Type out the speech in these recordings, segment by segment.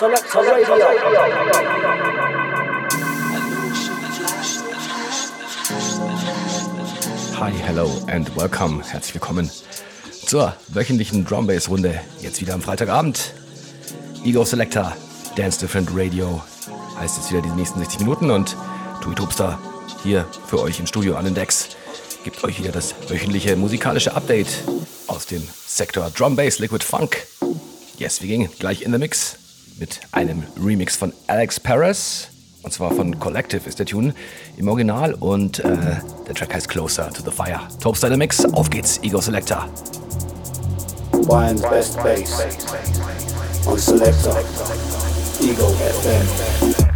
Hi, hello and welcome. Herzlich willkommen zur wöchentlichen Drum Bass Runde. Jetzt wieder am Freitagabend. Ego Selector, Dance Different Radio heißt jetzt wieder die nächsten 60 Minuten und Tui Tubster hier für euch im Studio an den Decks gibt euch wieder das wöchentliche musikalische Update aus dem Sektor Drum Bass Liquid Funk. Yes, wir gehen gleich in the Mix mit einem Remix von Alex Perez. Und zwar von Collective ist der Tune im Original und äh, der Track heißt Closer to the Fire. Topstar in the Mix, auf geht's, Ego Selector. Best bass. On Selector. Ego FM.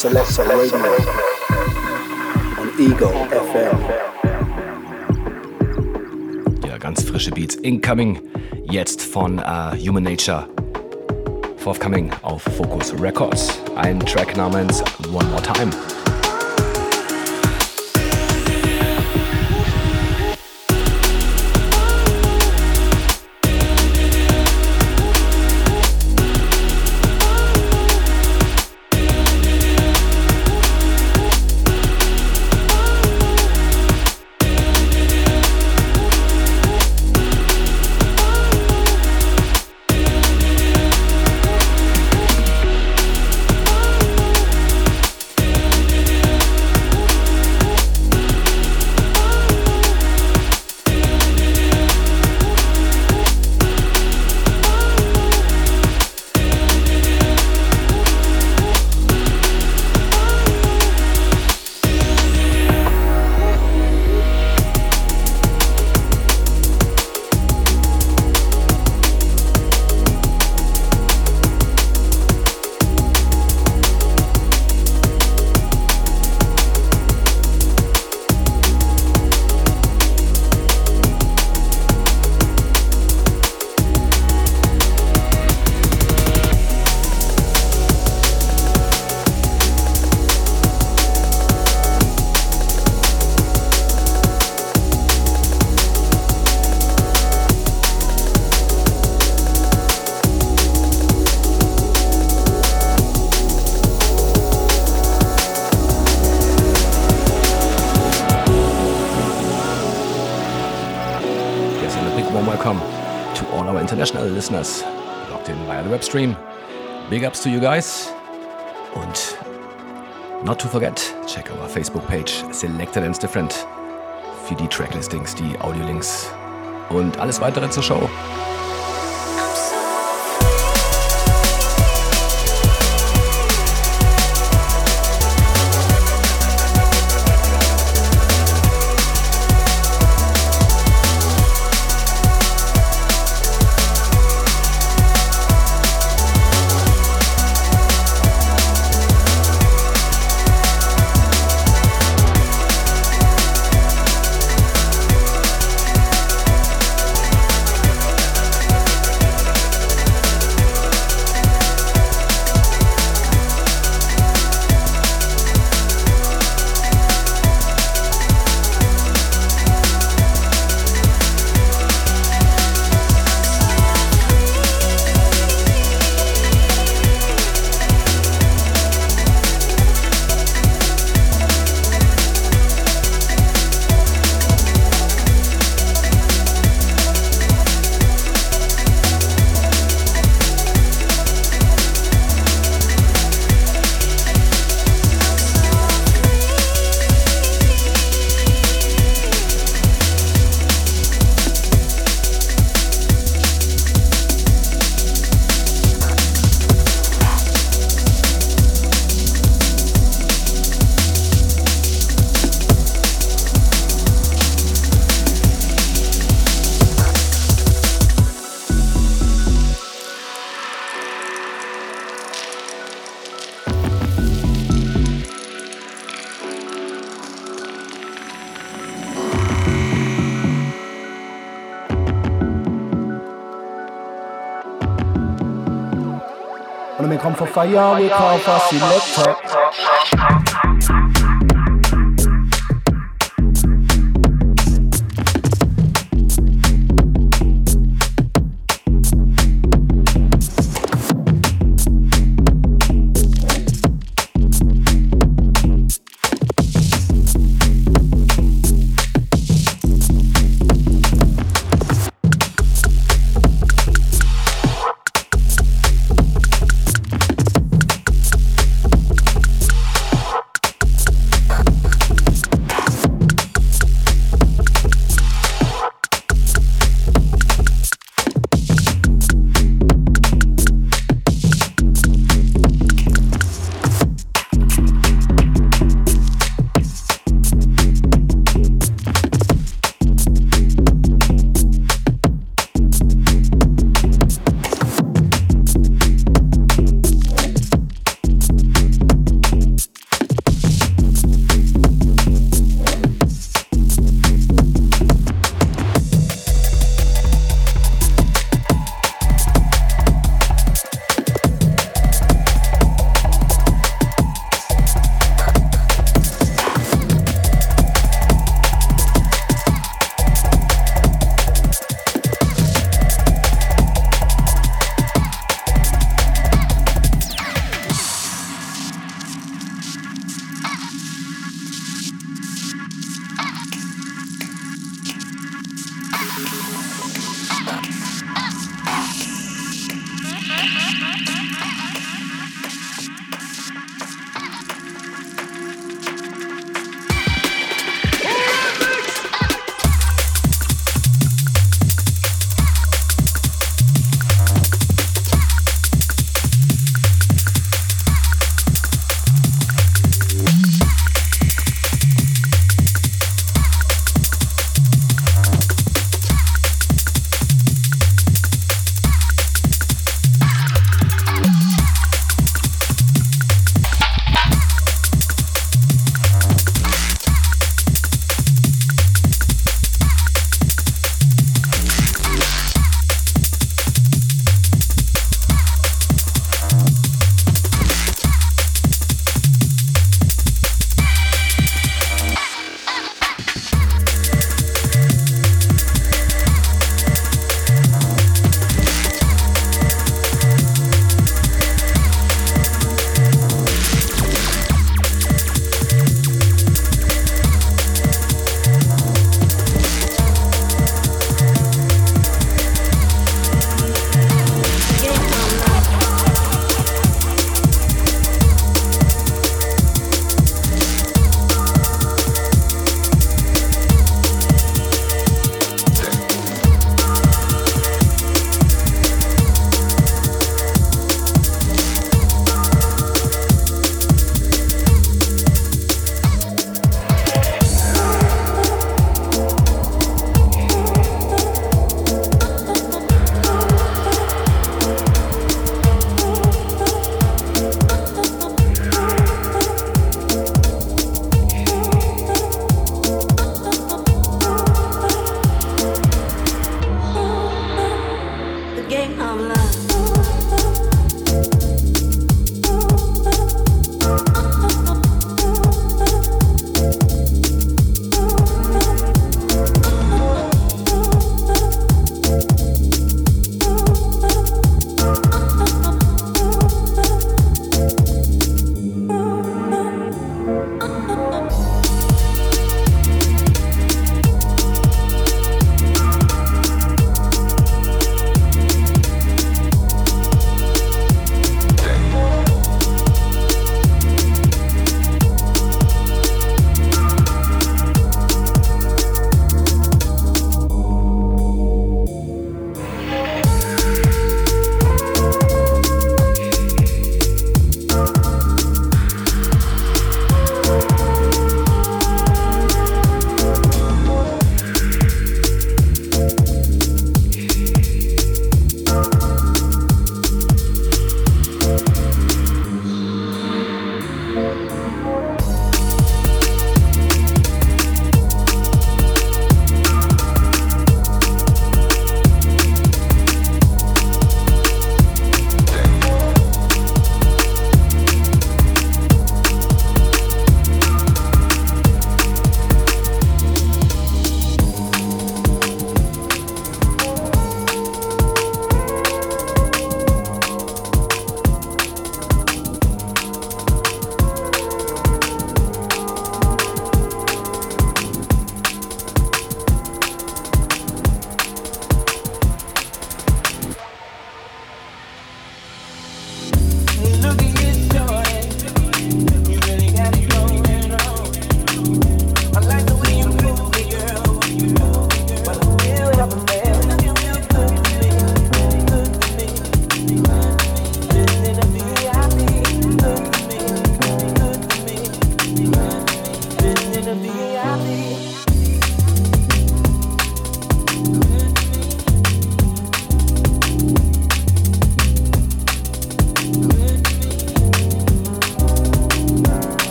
Selector Radio on Ego FM. Ja, ganz frische Beats incoming. Jetzt von uh, Human Nature. Forthcoming auf Focus Records. Ein Track namens One More Time. Stream. Big ups to you guys. Und not to forget, check our Facebook page Selected and Different für die Tracklistings, die Audiolinks und alles weitere zur Show. Fire, we call for selector.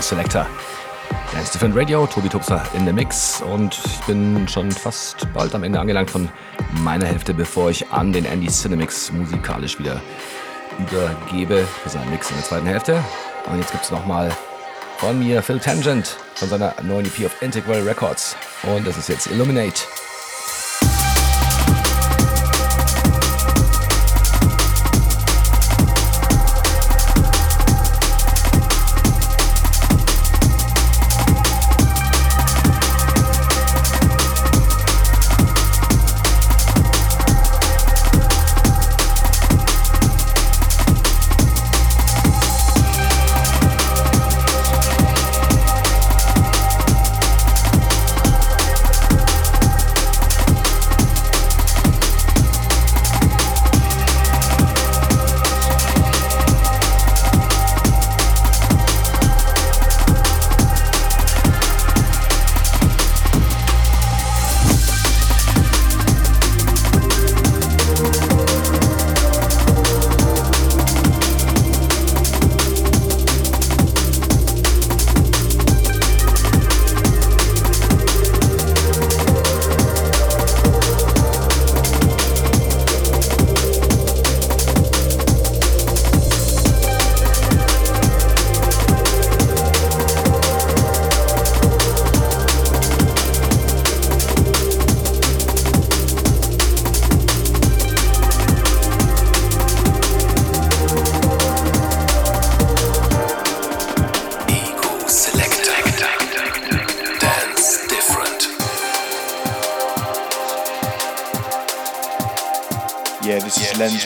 Selector. Dance Different Radio, Tobi Tupser in der Mix und ich bin schon fast bald am Ende angelangt von meiner Hälfte, bevor ich an den Andy Cinemix musikalisch wieder übergebe für seinen Mix in der zweiten Hälfte. Und jetzt gibt es nochmal von mir Phil Tangent von seiner neuen EP auf Integral Records und das ist jetzt Illuminate.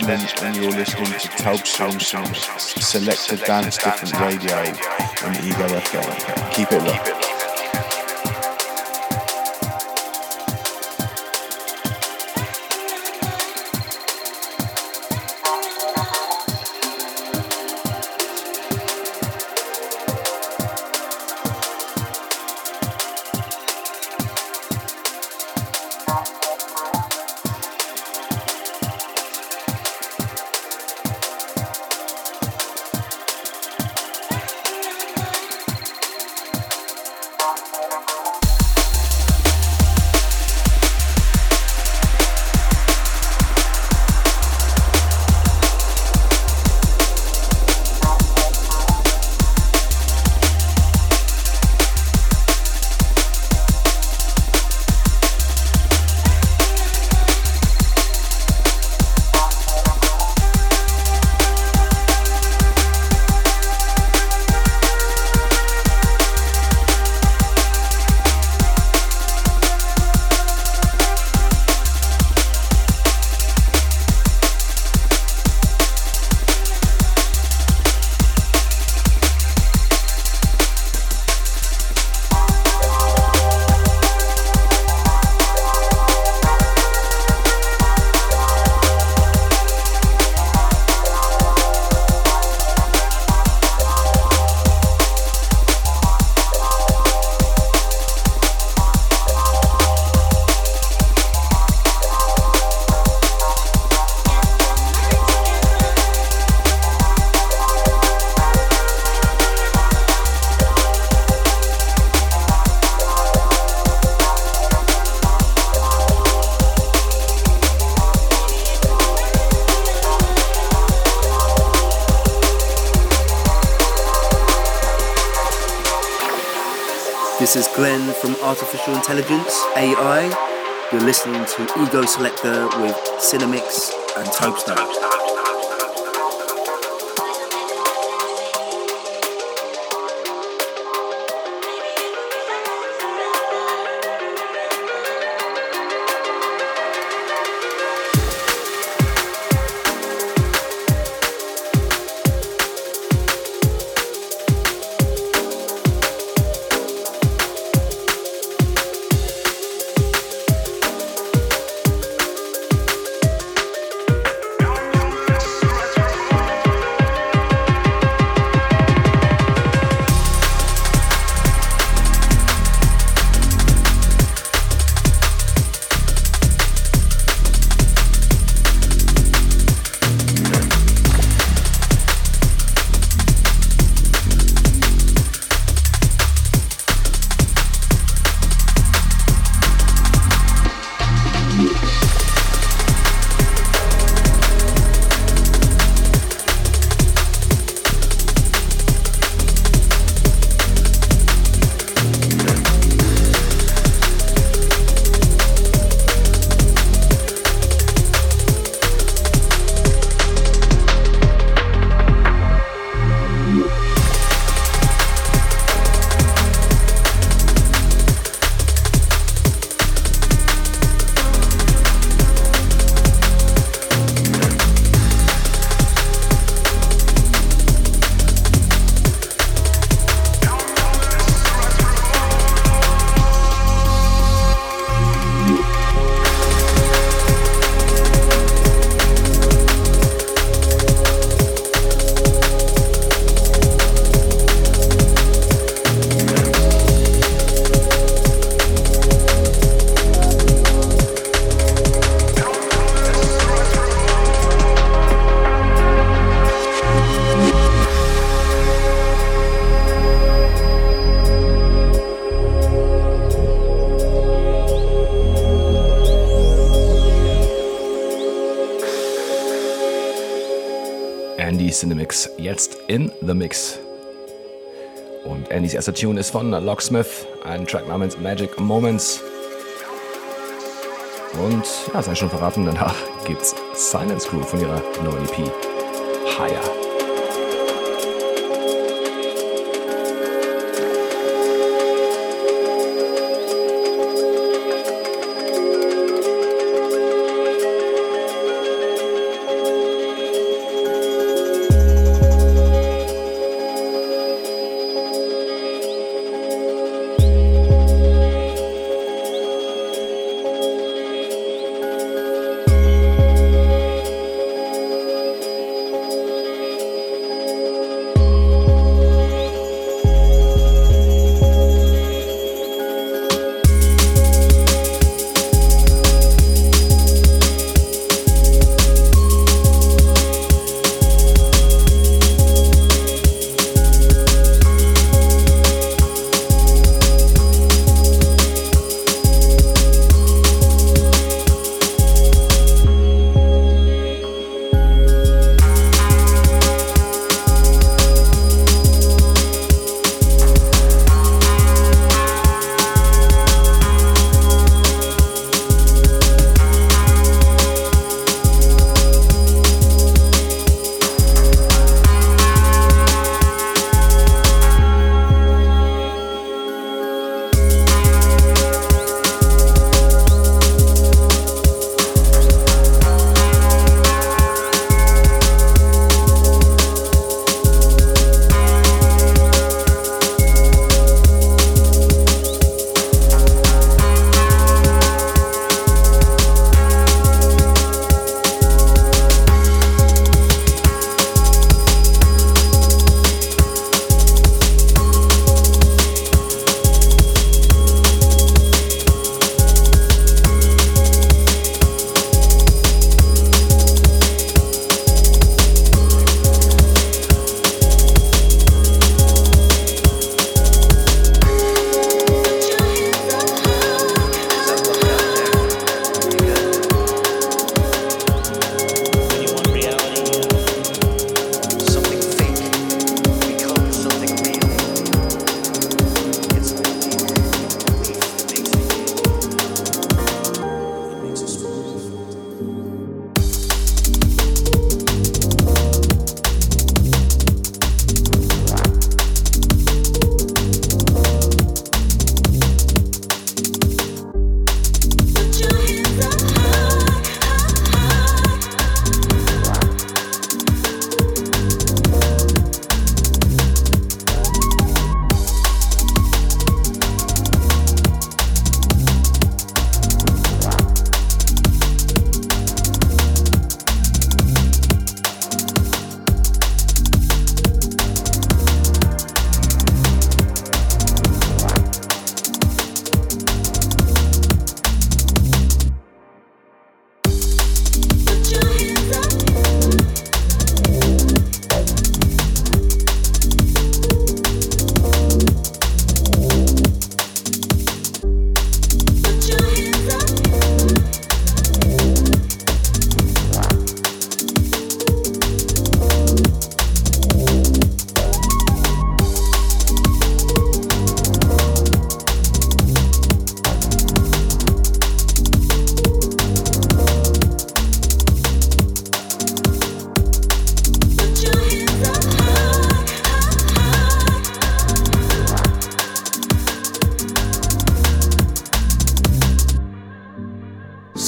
And you're listening to Tugstream Selected Dance Different Radio on Ego FM. Keep it locked. This is Glenn from Artificial Intelligence, AI. You're listening to Ego Selector with Cinemix and Topestone. The Mix. Und Andys erster Tune ist von Locksmith, ein Track namens Magic Moments. Und ja, sei schon verraten, danach gibt's Silence Crew von ihrer neuen EP Higher.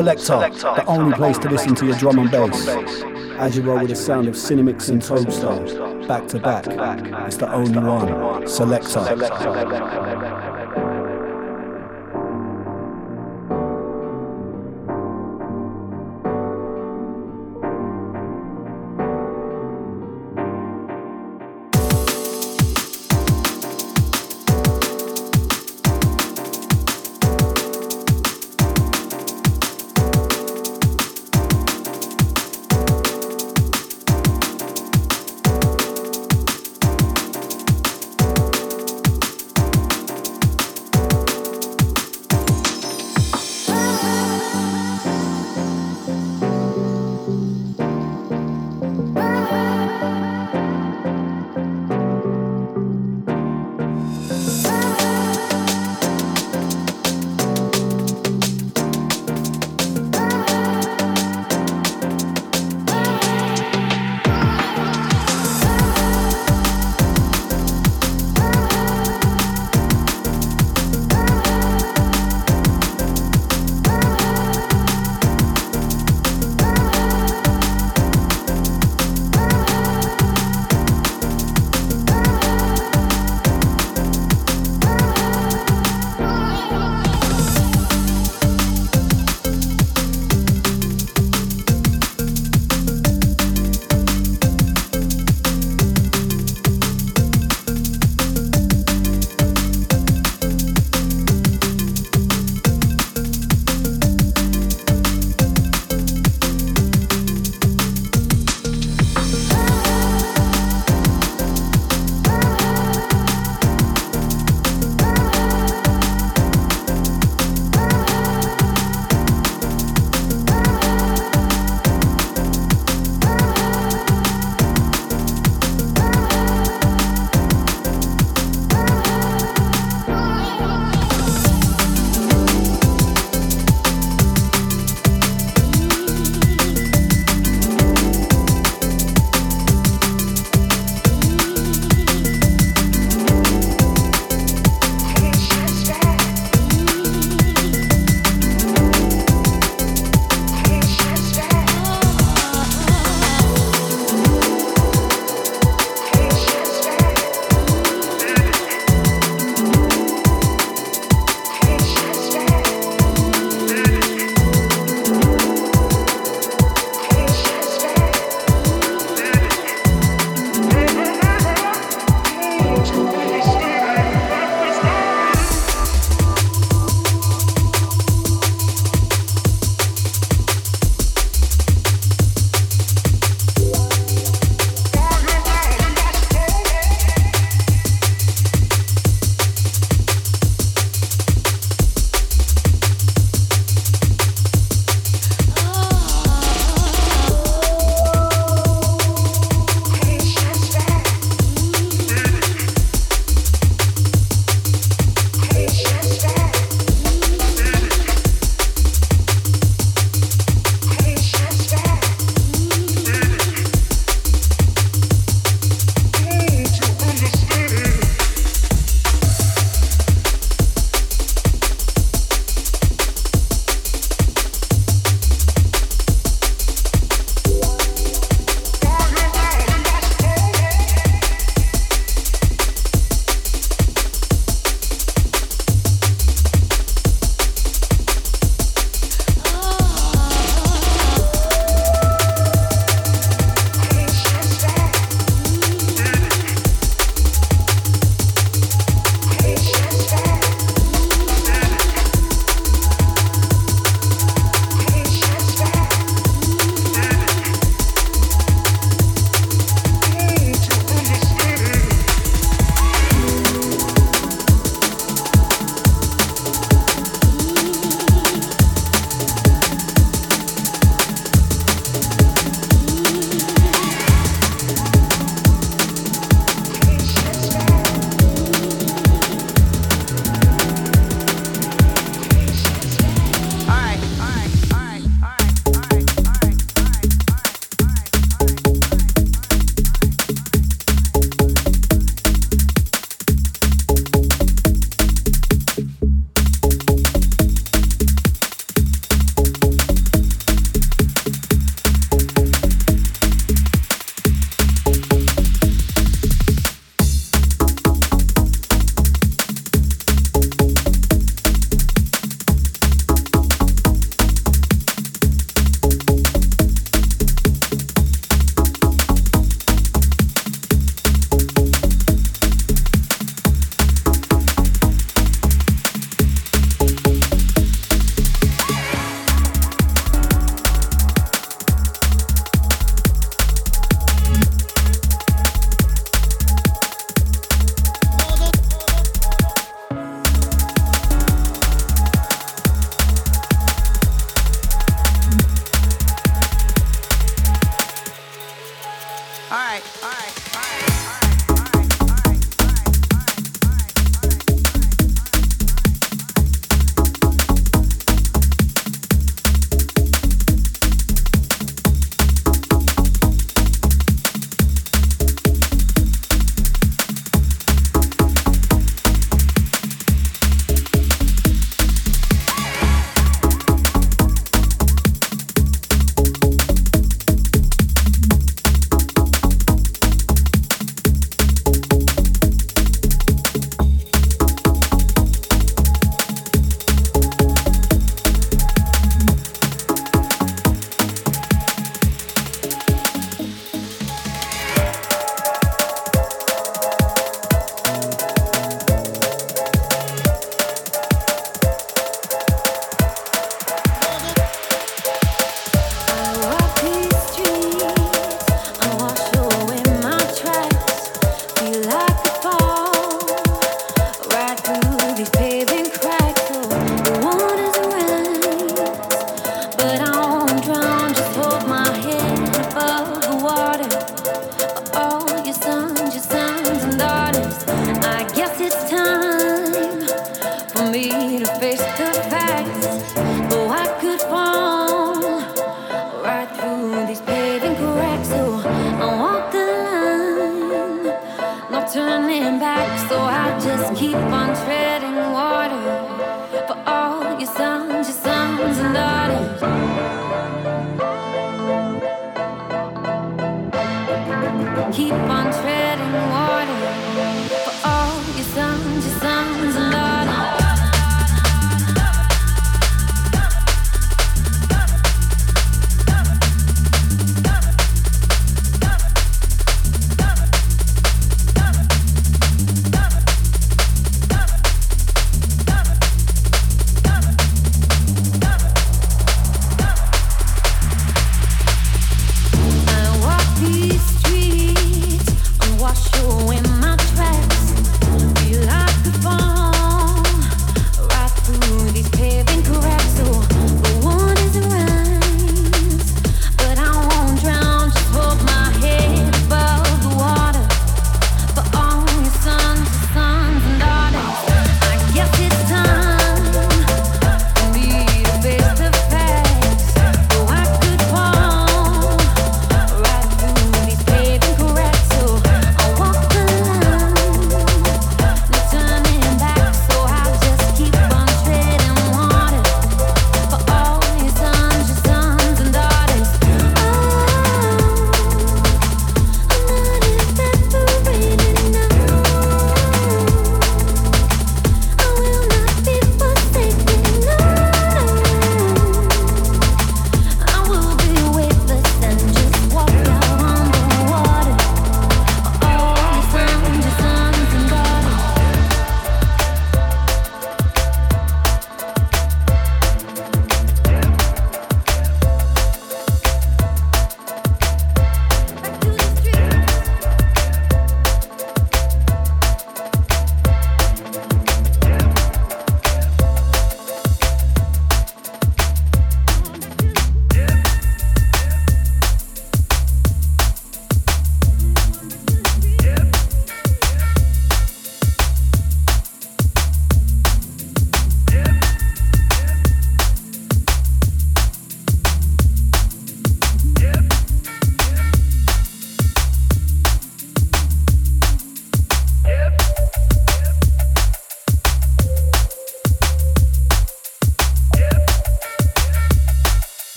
Selector, the only place to listen to your drum and bass. As you roll with the sound of Cinemix and Toadstar, back to back, it's the only one. Selector.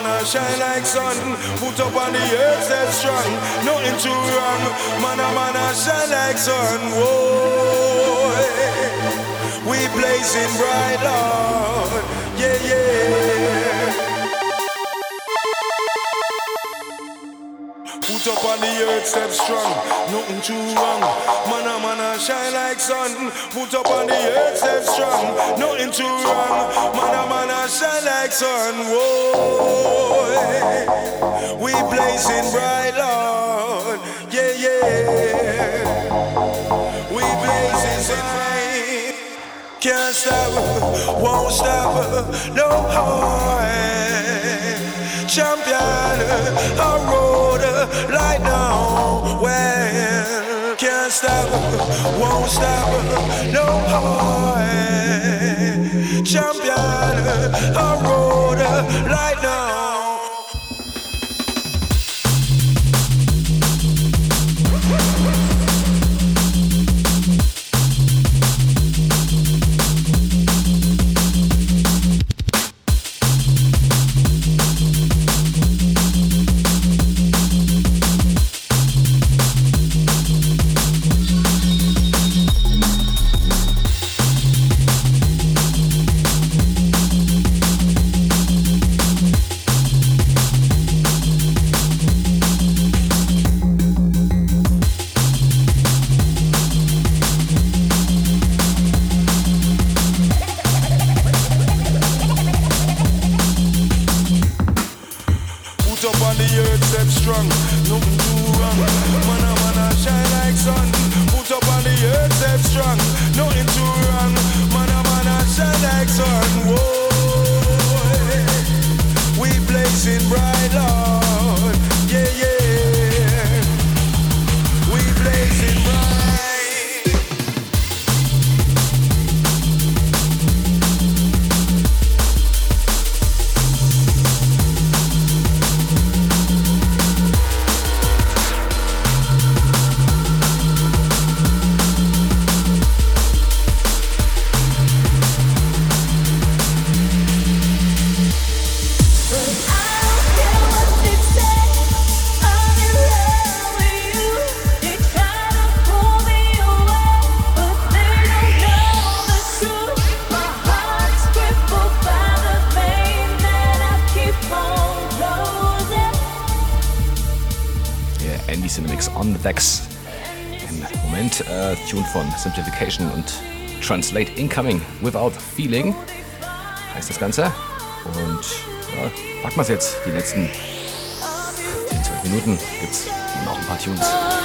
Man, a man, a shine like sun. Put up on the earth, step strong, nothing too wrong. Man, a man, a shine like sun. Whoa, we blazing bright, Lord. Yeah, yeah. On the earth, step strong, nothing too wrong. Man, a man, a shine like sun. Put up on the earth, step strong, nothing too wrong. Man, a man, a shine like sun. Whoa, we blazing bright, Lord. Yeah, yeah. We blazing bright. Can't stop, won't stop, no harm champion. A road right now when can't stop, won't stop, no heart. Champion, a road right now. No. Simplification und Translate Incoming Without Feeling heißt das Ganze. Und ja, packen wir es jetzt. Die letzten 10, 12 Minuten gibt es noch ein paar Tunes.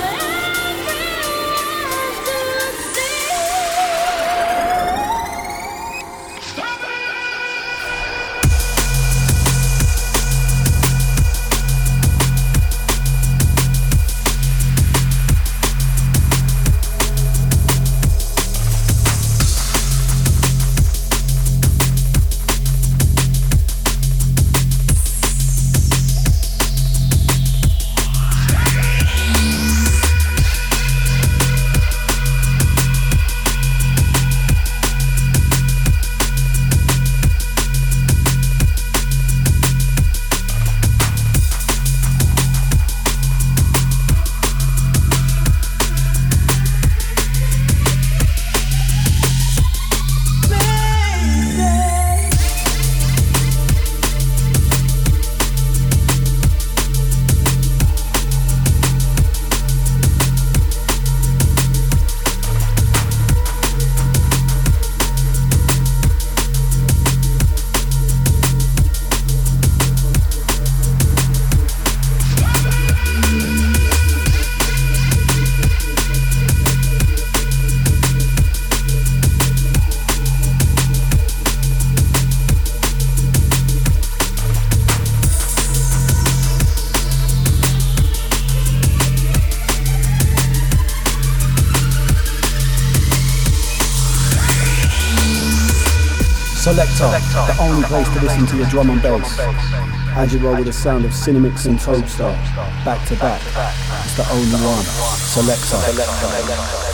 Selector, the only place to listen to your drum and bass. As you roll with the sound of Cinemix and Toadstar, back to back, it's the only one. Selector. uns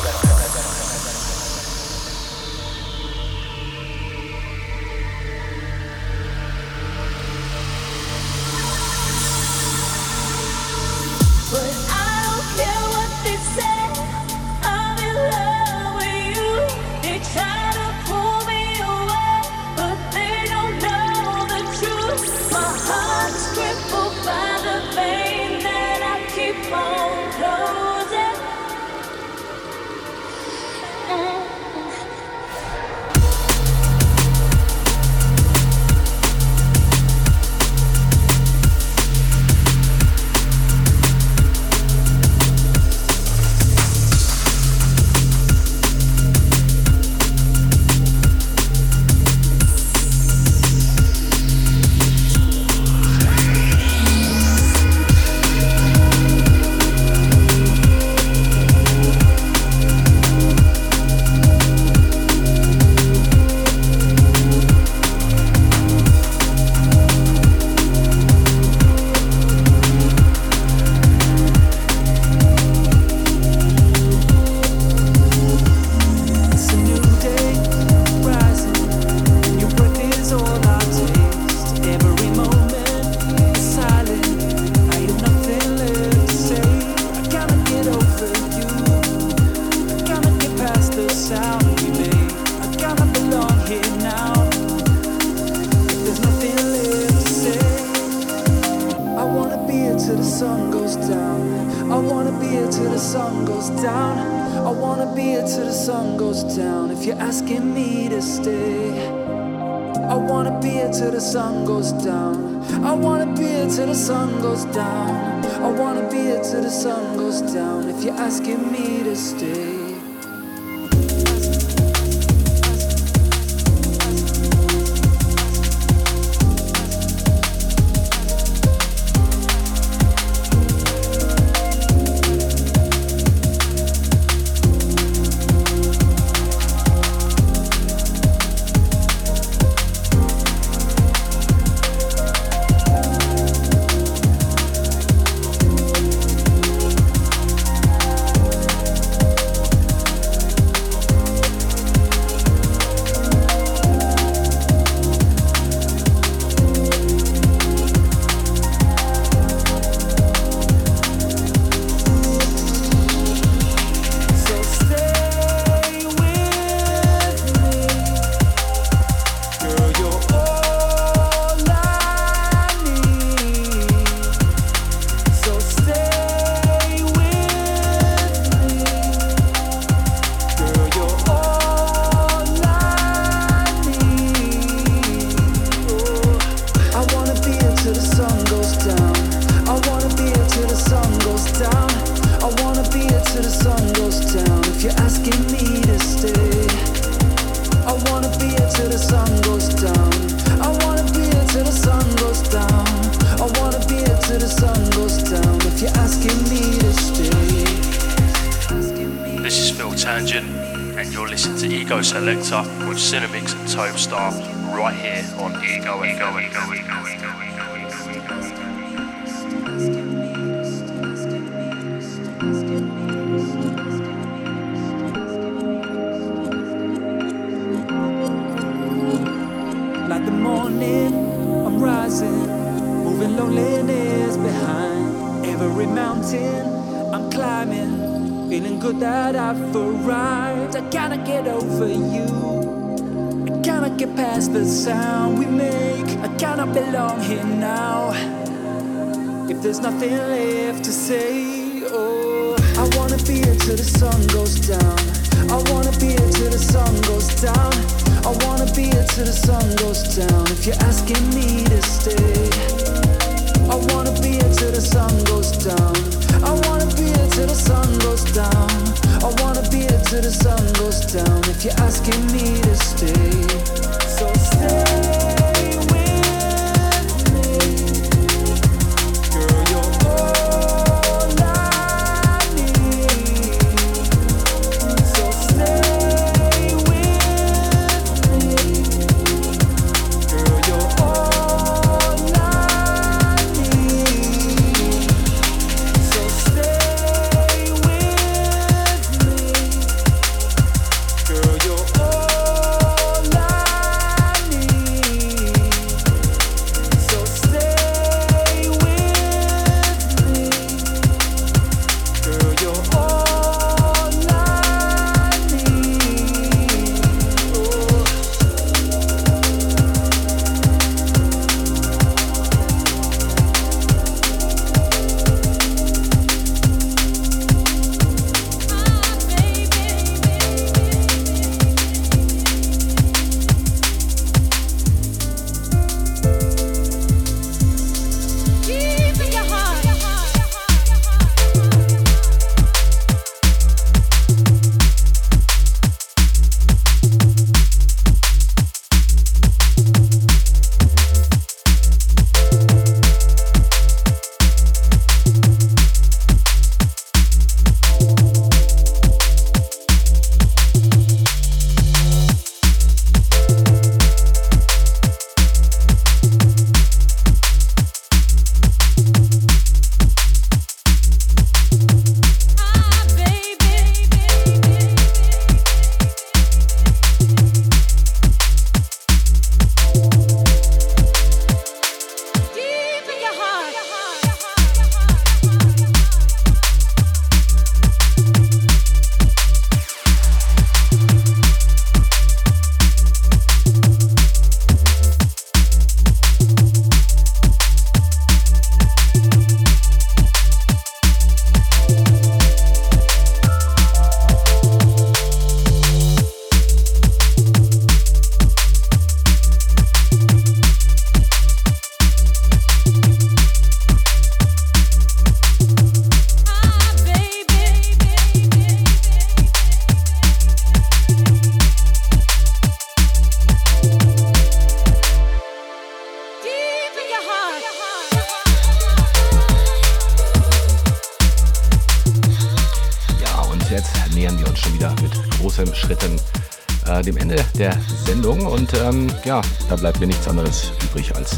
da bleibt mir nichts anderes übrig als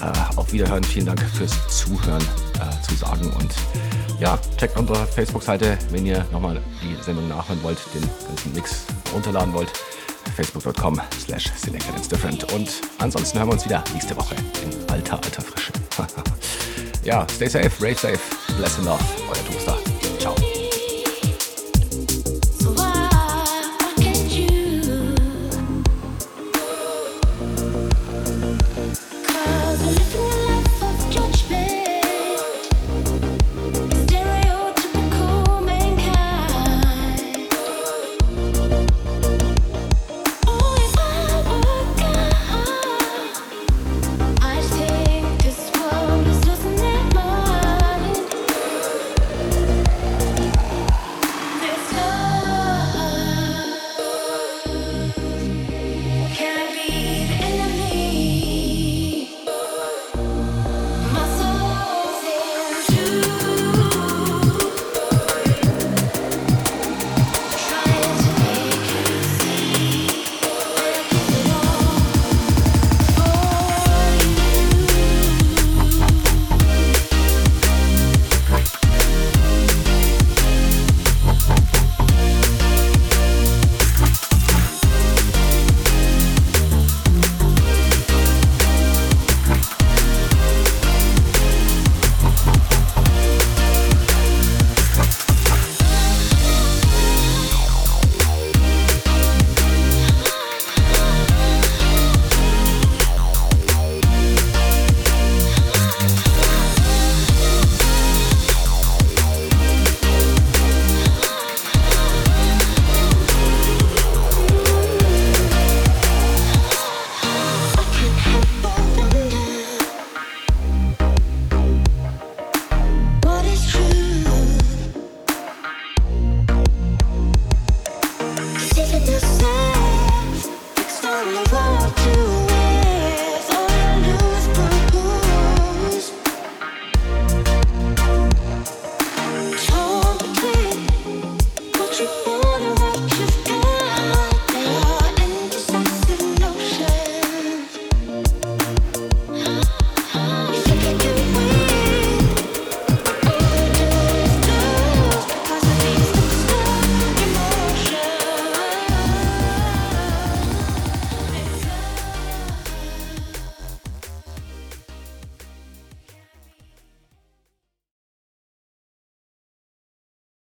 äh, auf Wiederhören. Vielen Dank fürs Zuhören äh, zu sagen. Und ja, checkt unsere Facebook-Seite, wenn ihr nochmal die Sendung nachhören wollt, den ganzen Mix runterladen wollt. Facebook.com slash different. Und ansonsten hören wir uns wieder nächste Woche in alter, alter Frische. ja, stay safe, rave safe, bless love, euer Toaster.